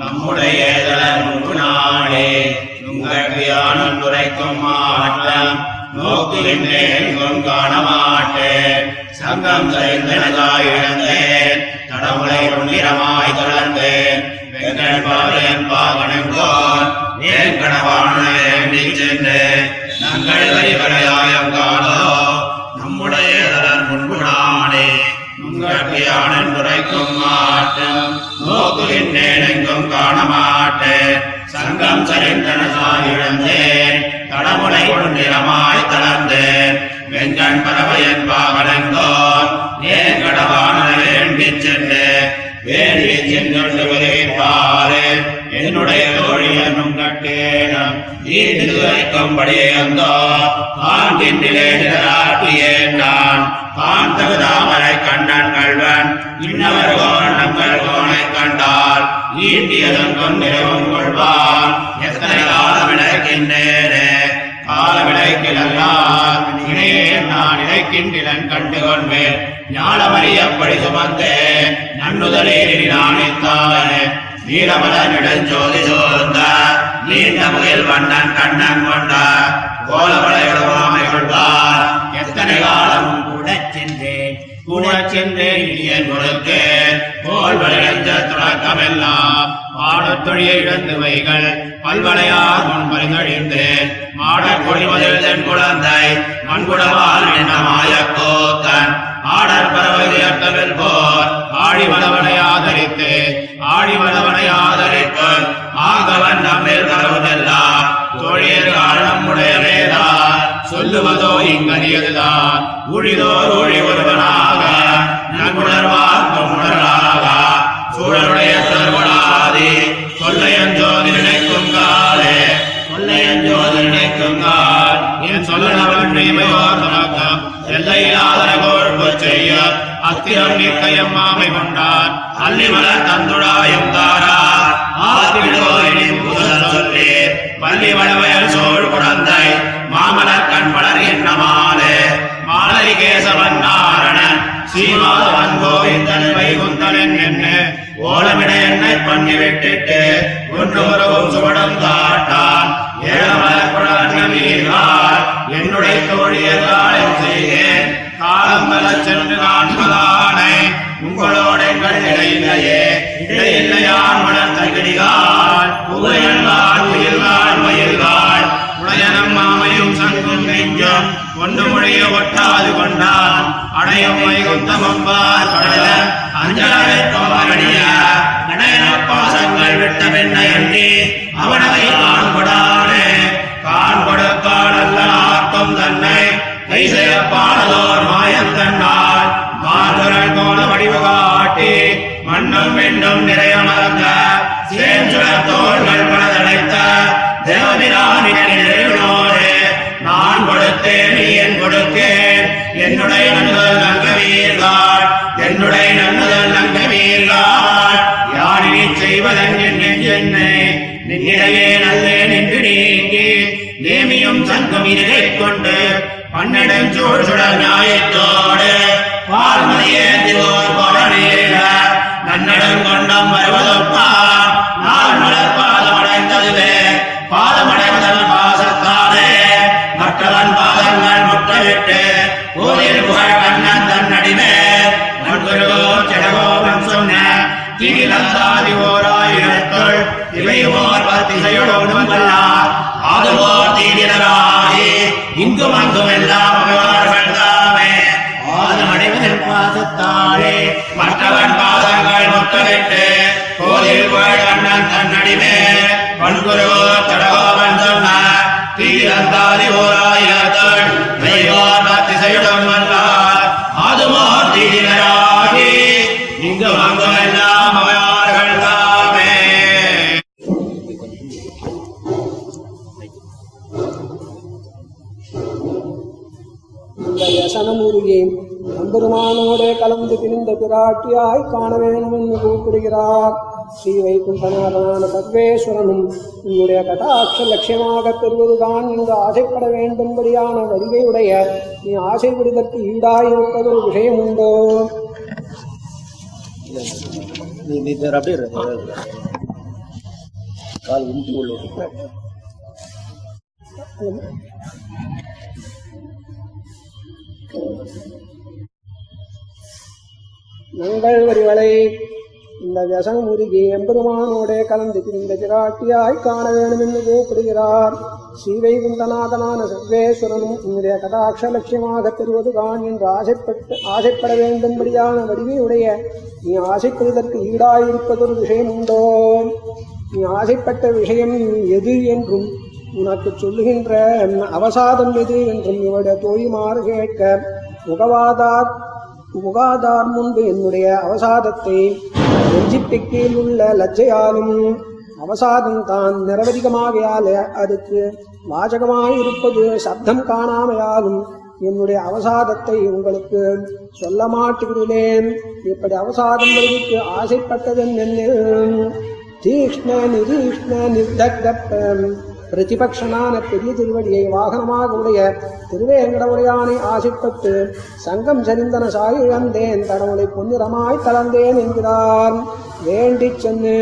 நம்முடைய முன்பு நாளே உங்களுக்கு துரைக்கும் மாற்றம் நோக்குகின்றேன் காண மாட்டேன் சங்கம் சரிந்தனதாய் இழந்தேன் தடமுலை பொன்னிறமாய் தொடர்ந்தேன் வெங்கட் பாவேன் பாவனங்கோன் ஏன் கணவான வேண்டி சென்றேன். நங்கள் நம்முடைய தலன் முன்பு யானன் துரைக்கும் மாட்டம் நோக்குகின்றேன் எங்கும் காண மாட்டேன் சங்கம் சரிந்தன சாயிழந்தேன் தடமுலை நிறமாய் தளர்ந்தேன். வெங்கண் பறவையன் பாவனங்கோன் ஏன் கடவான வேண்டி சென்றேன். வேண்டி சென்று வருகின்றாரே என்னுடைய தோழி என்னும் கட்டேனம் ஈண்டு வைக்கும்படியே வந்தோ ஆண்டின் தகுதாமரை கண்ணன் கள்வன். இன்னவர் கோன் நங்கள் கோனை கண்டால் ஈண்டியதன் கொண்டிரவும் கொள்வான் எத்தனை காலம் இழக்கின்றேனே காலம் இழைக்கிலார் இணையே நான் இழைக்கின்றன் கண்டு கொள்வேன் ஞானமறியப்படி சுமந்தேன் நன்னுதலே நாணித்தானே நீலமல நெடுஞ்சோதி சோர்ந்த நீண்ட முயல் வண்ணன் கண்ணன் கொண்ட. கோலமலையுடமாமை கூட இனியன் கொடுக்கு போல் வளைந்த தொடக்கமெல்லாம். பாடத்தொழியை இழந்து வைகள் பல்வளையார் முன் பரிந்தழிந்து மாடற் கொடிமதில் தென் குழந்தை மண்குடவால் எண்ணமாய கோத்தன். ஆடற் பறவை போர் ஆடி வளவனை ஆதரித்து ஆடி வளவனை ஆகவன் நம்மில் சொல்லுவதோ இங்கனியதுதான் ஊழிதோர் ஊழி ஒருவனாக நன்குணர்வார்க்கும் உணர்வாக சூழலுடைய தொடர்புடாதி சொல்லையஞ்சோதி நினைக்கும் காலே சொல்லையஞ்சோதி நினைக்கும் கால். என் சொல்லனவன் நீமையோர் தொடக்கம் எல்லையில்லாத கோழ்ப்பு செய்ய அத்திரம் நிற்கயம் மாமை கொண்டான். அல்லிமலர் தந்துடாயும் தாரா. ஆத்திடோயினி புதல் சொல்லி பள்ளி வளவயல் சோழ் குழந்தை மாமலர் கண் வளர் என்ன மாலே மாலை கேசவன் நாரணன் சீமாதவன் கோவிந்தன் வைகுந்தன் என்ன ஓலமிட என்னை பண்ணி விட்டுட்டு ஒன்று சுவடம் தாட்டான் ஏழமலர் குழந்தை நீர்கால் என்னுடைய தோழியர்கள் செய்தேன். காலம் பல சென்று காண்பதானை உங்களோட எங்கள் இடையில்லையே. இடையில்லையான் மலர் தகடிகால் புகையன்கால் வைகுந்தமம்பார் விட்ட எண்ணி அவனதை காண்படானே. காண்பட அல்ல தன்னை கைசெய பாடலோர் தன்னால். மார்கரல் வடிவு காட்டி மண்ணும் வெண்ணும் நிறைய மலர்ந்த சேஞ்சுடர் தோள்கள் பலதடைத்த நான் கொடுத்தேன் நீ என் கொடுக்கேன். என்னுடைய பன்னெடுஞ்சூழ் சுடர் நியாயத்தோடு பால்மதியேந்தி ஓர் பலனேக நன்னடம் கொண்டம் வர பண்குருவோ தடகோவன் சொன்ன தீரந்தாதி ஓராயிரத்துள் தெய்வோர் பத்திசையுடன் வல்லார் அதுவோர் தீவிரராகி இங்கும் அங்கும் எல்லாம் தாமே கலந்து திரிந்த திராட்டியாய் காண வேண்டும் என்று கூப்பிடுகிறார். ஸ்ரீ வைகுண்டநாதனான சர்வேஸ்வரனும் உங்களுடைய கடாட்ச லட்சியமாக பெறுவதுதான் என்று ஆசைப்பட வேண்டும்படியான வருகையுடைய நீ ஆசைப்படுவதற்கு ஈடாயிருப்பதொரு விஷயம் உண்டோ அப்படியே. கால் உண்டு விட்டு. நங்கள் வரிவளை இந்த வியசனம் உருகி எம்பெருமானோடே கலந்து திரிந்த சிராட்டியாய் காண வேணும் என்று கூப்பிடுகிறார் ஸ்ரீவைகுந்தநாதனான சர்வேஸ்வரனும் உன்னுடைய கடாட்ச லட்சியமாக பெறுவது தான் என்று ஆசைப்பட்டு ஆசைப்பட வேண்டும்படியான வடிவையுடைய நீ ஆசைப்படுவதற்கு ஈடாயிருப்பதொரு விஷயம் உண்டோ? நீ ஆசைப்பட்ட விஷயம் எது என்றும் உனக்கு சொல்லுகின்ற அவசாதம் எது? என்றும் இவருடைய தோய்மாறு கேட்க முகவாதாத் புகாதார் முன்பு என்னுடைய அவசாதத்தை நெஞ்சிப்பிக்கையில் உள்ள லஜ்ஜையாலும் அவசாதம் தான் நிரவதிகமாகையால அதுக்கு வாசகமாயிருப்பது சப்தம் காணாமையாலும் என்னுடைய அவசாதத்தை உங்களுக்கு சொல்ல மாட்டுகிறேன். இப்படி அவசாதங்களுக்கு ஆசைப்பட்டதன் என்ன தீக்ஷ்ண நிதீஷ்ண நிர்தக்த பிரதிபக்ஷனான பெரிய திருவடியை வாகனமாக உடைய திருவேங்கடவுடையானை ஆசிப்பட்டு சங்கம் சரிந்தன சாய் இழந்தேன் கடவுளை பொன்னிறமாய் கலந்தேன் என்கிறார் வேண்டி சென்று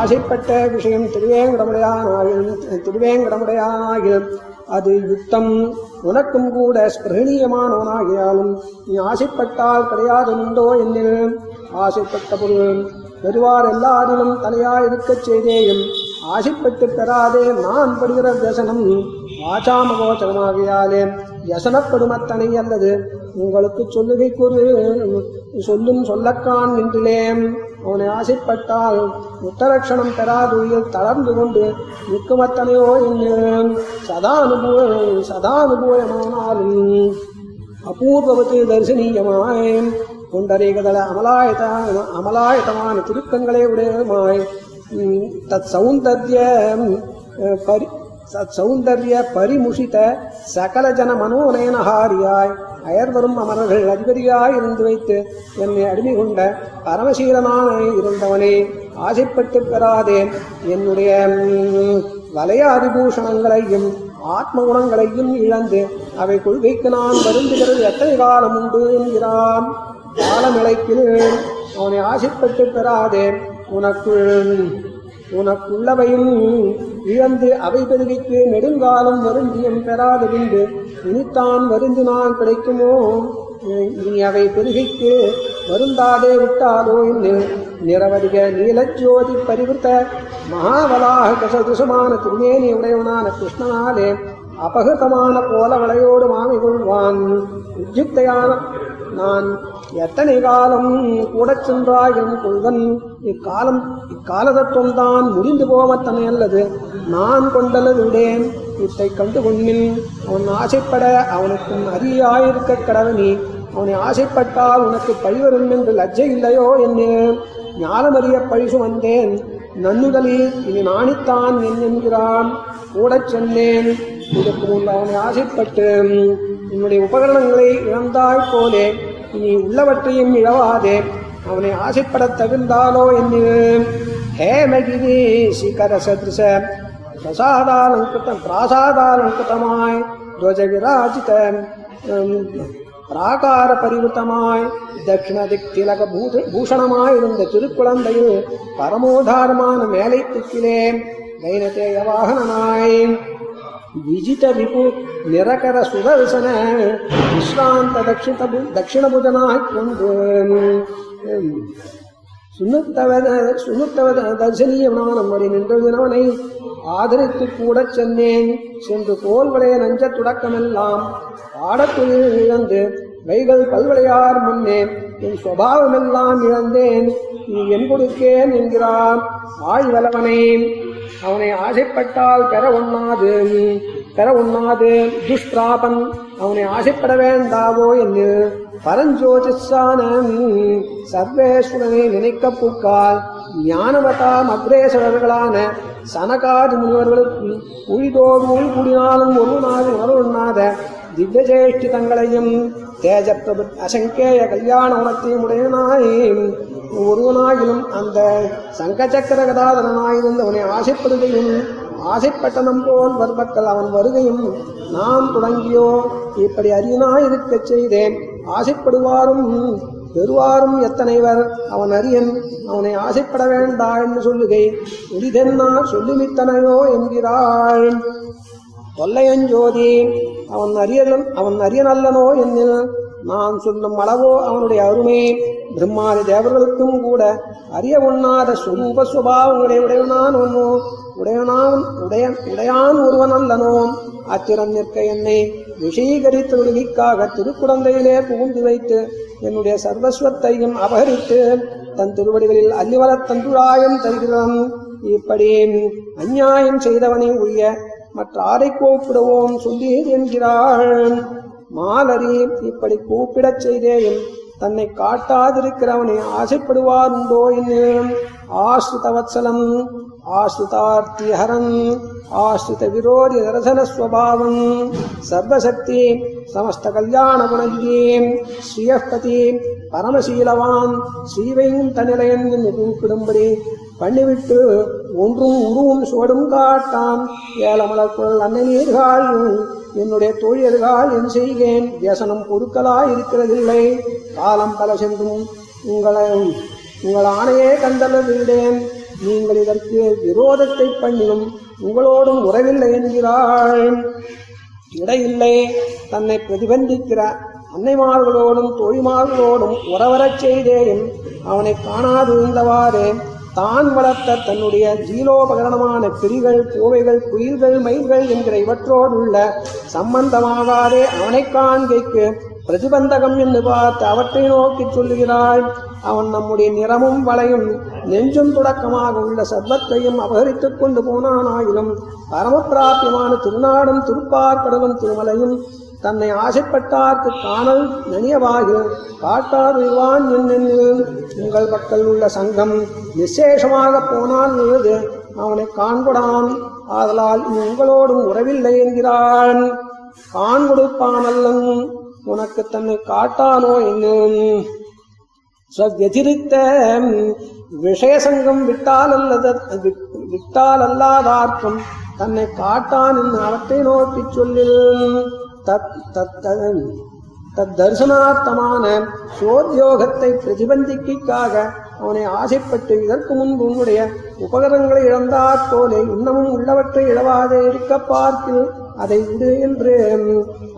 ஆசைப்பட்ட விஷயம் திருவேங்கடமுடையானாகில் திருவேங்கடமுடையானாகில் அது யுத்தம். உனக்கும் கூட ஸ்பிரகணீயமானவனாகியாலும் நீ ஆசைப்பட்டால் கிடையாதுண்டோ என்னில். ஆசைப்பட்ட பொருள் பெறுவார் எல்லாரிலும் தலையாயிருக்கச் செய்தேயும் ஆசைப்பட்டு பெறாதே நான் படுகிற வியசனம் வாசாமகோச்சரமாகியாலே. வியசனப்படுமத்தனை அல்லது உங்களுக்கு சொல்லுகைக்குரு சொல்லும் சொல்லக்கான் நின்றிலேன் அவனை ஆசைப்பட்டால் உத்தரக்ஷணம் பெறாதுயில் தளர்ந்து கொண்டு நிற்குமத்தனையோ என்ன சதானுபூ சதானுபூயமானாலும் அபூர்வத்து அபூர்வவத்து தரிசனீயமாய். புண்டரீகதள அமலாயத அமலாயதமான திருக்கங்களை உடையமாய் தத் சௌந்தர்ய பரி தத் சௌந்தர்ய பரிமுஷித சகல ஜன மனோநயனஹாரியாய் அயர்வரும் அமரர்கள் அதிபதியாய் இருந்து வைத்து என்னை அடிமை கொண்ட பரமசீலனான இருந்தவனே ஆசைப்பட்டு பெறாதேன் என்னுடைய வலய அதிபூஷணங்களையும் ஆத்ம குணங்களையும் இழந்து அவை கொள்கைக்கு நான் வருந்துகிறது எத்தனை காலம் உண்டு என்கிறான். காலமிழைக்கில் அவனை ஆசைப்பட்டு பெறாதேன் உனக்குள் உனக்குள்ளவையும் இழந்து அவை பெருகிக்கு நெடுங்காலம் வருந்தியம் பெறாத பின்பு இனித்தான் நான் கிடைக்குமோ? நீ அவை பெருகிக்கு வருந்தாதே விட்டாலோ என்று நிரவதிக நீலஜோதி பரிவிருத்த மகாவலாக கசதுசமான திருமேனி உடையவனான கிருஷ்ணனாலே அபகிருதமான கோலவளையோடு மாமி கொள்வான் உஜித்தையான நான் எத்தனை காலம் கூடச் சென்றாயும் கொள்வன்? இக்காலம் இக்காலதத்துவம் தான் முடிந்து போவத்தனை அல்லது நான் கொண்டலது விடேன். இத்தை கண்டு கொண்டில் அவன் ஆசைப்பட அவனுக்கும் அரியாயிருக்க கடவனி. அவனை ஆசைப்பட்டால் உனக்கு பழிவரும் என்று லஜ்ஜை இல்லையோ என்ன? ஞானமறிய பழிசு வந்தேன் நன்னுதலில் இனி நாணித்தான் என் என்கிறான். கூடச் சென்னேன் இதற்கு முன் அவனை ஆசைப்பட்டு உன்னுடைய உபகரணங்களை இழந்தாய் போலே இனி உள்ளவற்றையும் இழவாதே. அவனை ஆசைப்பட தகுந்தாலோ என்று ஹேமகிரி சிகர சத்ருச பிரசாதாலங்கிருத்தம் பிராசாதாலங்கிருத்தமாய் துவஜ விராஜித பிராகார பரிவృతமாய் தட்சிண திக் திலக பூத பூஷணமாயிருந்த திருக்குழந்தையில் பரமோதாரமான மேலை திக்கிலே கைனதேய வாகனமாய் விஜித விபு நிரகர சுதர்சன விஸ்ராந்த தட்சிண தட்சிணபுஜனாய் கொண்டு உம், சுனுத்தவத சுனுத்தவத தரிசனீயமான நின்றவனை ஆதரித்து கூட சென்னேன். சென்று கோல்வளைய நஞ்ச துடக்கமெல்லாம் ஆடத்தொழில் இழந்து வைகள் பல்வளையார் முன்னே என் சுவாவமெல்லாம் இழந்தேன். நீ என் கொடுக்கேன் என்கிறான் ஆய்வலவனே அவனை ஆசைப்பட்டால் பெற ஒண்ணாது பெற ஒண்ணாது துஷ்பிராபன் அவனை ஆசைப்பட வேண்டாவோ என்று பரஞ்சோதிஷான சர்வேஸ்வரனை நினைக்க புக்கால் ஞானவதாம் அக்ரேசரர்களான சனகாதி முனிவர்களுக்கு உழிதோடு கூடினாலும் ஒரு நாள் உணர்வுண்ணாத ஜேஷ்டி தங்களையும் தேஜப்பத் அசங்கேய கல்யாண உணத்தையும் உடையனாய் ஒருவனாயிலும் அந்த சங்கச்சக்கர கதாதரனாயிருந்தவனை ஆசைப்படுகையும் ஆசைப்பட்டனம் போல் வருபக்கள் அவன் வருகையும் நாம் தொடங்கியோ இப்படி அரியனாயிருக்கச் செய்தேன். ஆசைப்படுவாரும் பெறுவாரும் எத்தனைவர்? அவன் அரியன் அவனை ஆசைப்பட வேண்டா என்று சொல்லுகை. உரிதென்னா சொல்லுமித்தனையோ என்கிறாள். தொல்லையஞ்சோதி அவன் அரியலன் அவன் அரியனல்லனோ என்னில் நான் சொல்லும் அளவோ அவனுடைய அருமை. பிரம்மாதி தேவர்களுக்கும் கூட அறிய உண்ணாத சுரூப சுபாவங்களை உடையவனான் ஒன்னோ உடையனான் உடைய உடையான் ஒருவன் அல்லனோ. அத்திரம் நிற்க என்னை விஷீகரித்து உலகிற்காக திருக்குடந்தையிலே புகுந்து வைத்து என்னுடைய சர்வஸ்வத்தையும் அபகரித்து தன் திருவடிகளில் அல்லிவரத் தந்துழாயம் தருகிறான் இப்படி அந்நியாயம் செய்தவனை உரிய மற்ற ஆரை கூப்பிடுவோம் சொல்லீர் என்கிறாள். மாலரி இப்படி கூப்பிடச் செய்தேயும் தன்னை காட்டாதிருக்கிறவனை ஆசைப்படுவார் உண்டோ என்னும் ஆஸ்ருதவத்சலம் ஆஸ்ருதார்த்திஹரன் ஆஸ்ருத விரோதி தரசனஸ்வபாவம் சர்வசக்தி சமஸ்த கல்யாண குணஜீம் ஸ்ரீயப்பதி பரமசீலவான் ஸ்ரீவையும் தனிலையன் கூப்பிடும்படி பண்ணிவிட்டு ஒன்றும் உருவும் சுவடும் காட்டான். ஏலமலக்குள் அன்னை நீர்கள் என்னுடைய தோழியர்கள் என் செய்கேன். வியசனம் பொருட்களாய் இருக்கிறதில்லை காலம் பல சென்றும் உங்களை உங்கள் ஆணையே கண்டல விடேன். நீங்கள் இதற்கு விரோதத்தை பண்ணியும் உங்களோடும் உறவில்லை என்கிறாள். இடையில்லை தன்னை பிரதிபந்திக்கிற அன்னைமார்களோடும் தோழிமார்களோடும் உறவரச் செய்தேயும் அவனை காணாதிருந்தவாறே தான் வளர்த்த தன்னுடைய ஜீலோபகரணமான பிரிகள் கோவைகள் குயில்கள் மயில்கள் என்கிற இவற்றோடு உள்ள சம்பந்தமாகாதே அவனை காண்கைக்கு பிரதிபந்தகம் என்று பார்த்து அவற்றை நோக்கி சொல்லுகிறாள். அவன் நம்முடைய நிறமும் வளையும் நெஞ்சும் தொடக்கமாக உள்ள சர்வத்தையும் அபகரித்துக் கொண்டு போனானாயிலும் பரமப்பிராபியமான திருநாடும் திருப்பார்கடலும் திருமலையும் தன்னை ஆசைப்பட்டார்க்கு காணல் நனியவாகி காட்டார் விவான் உங்கள் பக்கல் உள்ள சங்கம் நிசேஷமாக போனால் விழுது அவனை காண்படான் ஆதலால் உங்களோடும் உறவில்லை என்கிறான். காண்கொடுப்பானல்லும் உனக்கு தன்னை காட்டானோ இன்னும் ஸ்வவ்யதிரிக்த விஷயசங்கம் விட்டால் அல்லது விட்டால் அல்லாதார்க்கும் தன்னை காட்டான் அவற்றை நோக்கி சொல்லில் தத் தத் தத் தரிசனார்த்தமான சோத்யோகத்தை பிரதிபந்திக்காக அவனை ஆசைப்பட்டு இதற்கு முன்பு உன்னுடைய உபகரணங்களை இழந்தாற் போலே இன்னமும் உள்ளவற்றை இழவாதே இருக்க பார்க்கில். அதை விடு என்று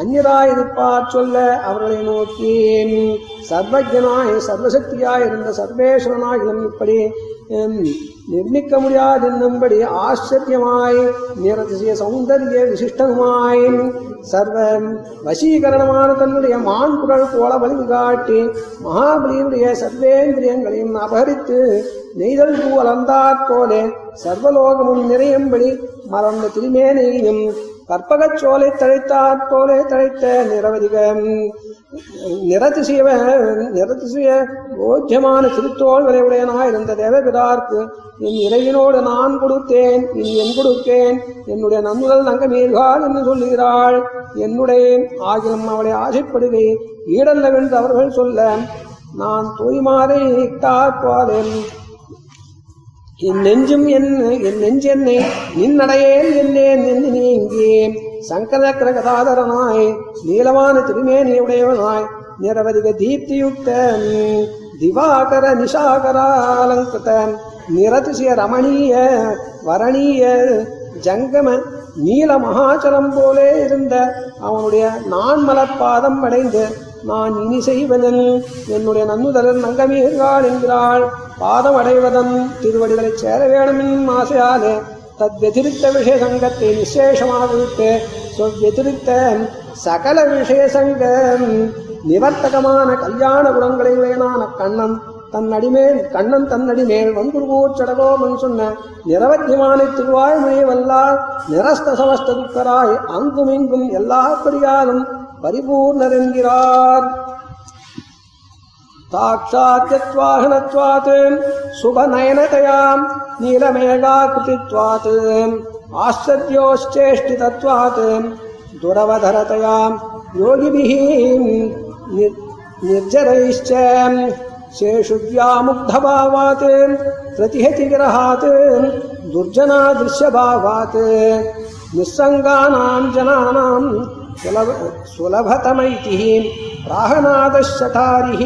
அந்நியராயிருப்பார் சொல்ல அவர்களை நோக்கி சர்வஜனாய் சர்வசக்தியாய் இருந்த சர்வேஸ்வரனாயிலும் இப்படி நிர்மிக்க முடியாது என்னும்படி ஆச்சரியமாய் நிரதிசய சௌந்தரிய விசிஷ்டமாய் சர்வ வசீகரணமான தன்னுடைய மான் குரல் போல வழி காட்டி மகாபலியினுடைய சர்வேந்திரியங்களையும் அபகரித்து நெய்தல் பூ அலந்தாற் போலே சர்வலோகமும் நிறையும்படி மறந்த திருமேனையும் கற்பகச் சோலை தழைத்தாற் போலே தழைத்த நிரவதிக நிரதிசிய நிரதிசிய போஜ்யமான திருத்தோள்களை உடையனாயிருந்த தேவபிதார்க்கு என் இறையினோடு நான் கொடுத்தேன் இனி என் கொடுத்தேன் என்னுடைய நன்முதல் நங்கமீர்கால் என்று சொல்லுகிறாள். என்னுடைய ஆகிலும் அவளை ஆசைப்படுகை ஈடல்லவென்று அவர்கள் சொல்ல நான் தூய்மாதை இட்டாற்பாதேன் என் நெஞ்சும் என் என் நெஞ்சென்னை நின்னடையேன் என்னேன் என்று நீங்கி சங்கரக்கர கதாதரனாய் நீளமான திருமேனியுடையவனாய் நிரவதிக தீப்தியுக்த திவாகர நிஷாகராலங்கிருத நிரதிசிய ரமணீய வரணீய ஜங்கம நீல மகாச்சலம் போலே இருந்த அவனுடைய நான் பாதம் அடைந்து நான் இனி செய்வதன் என்னுடைய நன்னுதலர் நங்கமீர்காள் என்கிறாள். பாதம் அடைவதன் திருவடிகளைச் சேர வேணுமின் ஆசையாலே. தத்வெதிரித்த விஷயசங்கத்தை நிசேஷமாக விட்டு சொவ்வெதிரித்த சகல விஷய நிவர்த்தகமான கல்யாண குணங்களை உடையனான கண்ணன் தன் அடிமேல் கண்ணன் தன் அடிமேல் வந்துருவூர் சடகோமன் சொன்ன நிரவத்தியமான திருவாய்மொழி வல்லார் நிரஸ்த சமஸ்த துக்கராய் அங்கும் இங்கும் எல்லா பிரியாலும் परिपूर्णरङ्गिरात् साक्षात्यत्वाहनत्वात् शुभनयनतयाम्, नीलमेघाकृतित्वात् आश्चर्योश्चेष्टितत्वात् दुरवधरतयाम्, योगिभिः निर्जरैश्च शेषुव्यामुग्धभावात् प्रतिहति विरहात् दुर्जना दृश्यभावात् निस्सङ्गानाम् जनानाम् सुलभ सुलभतमैतिः प्राहनादश्चठारिः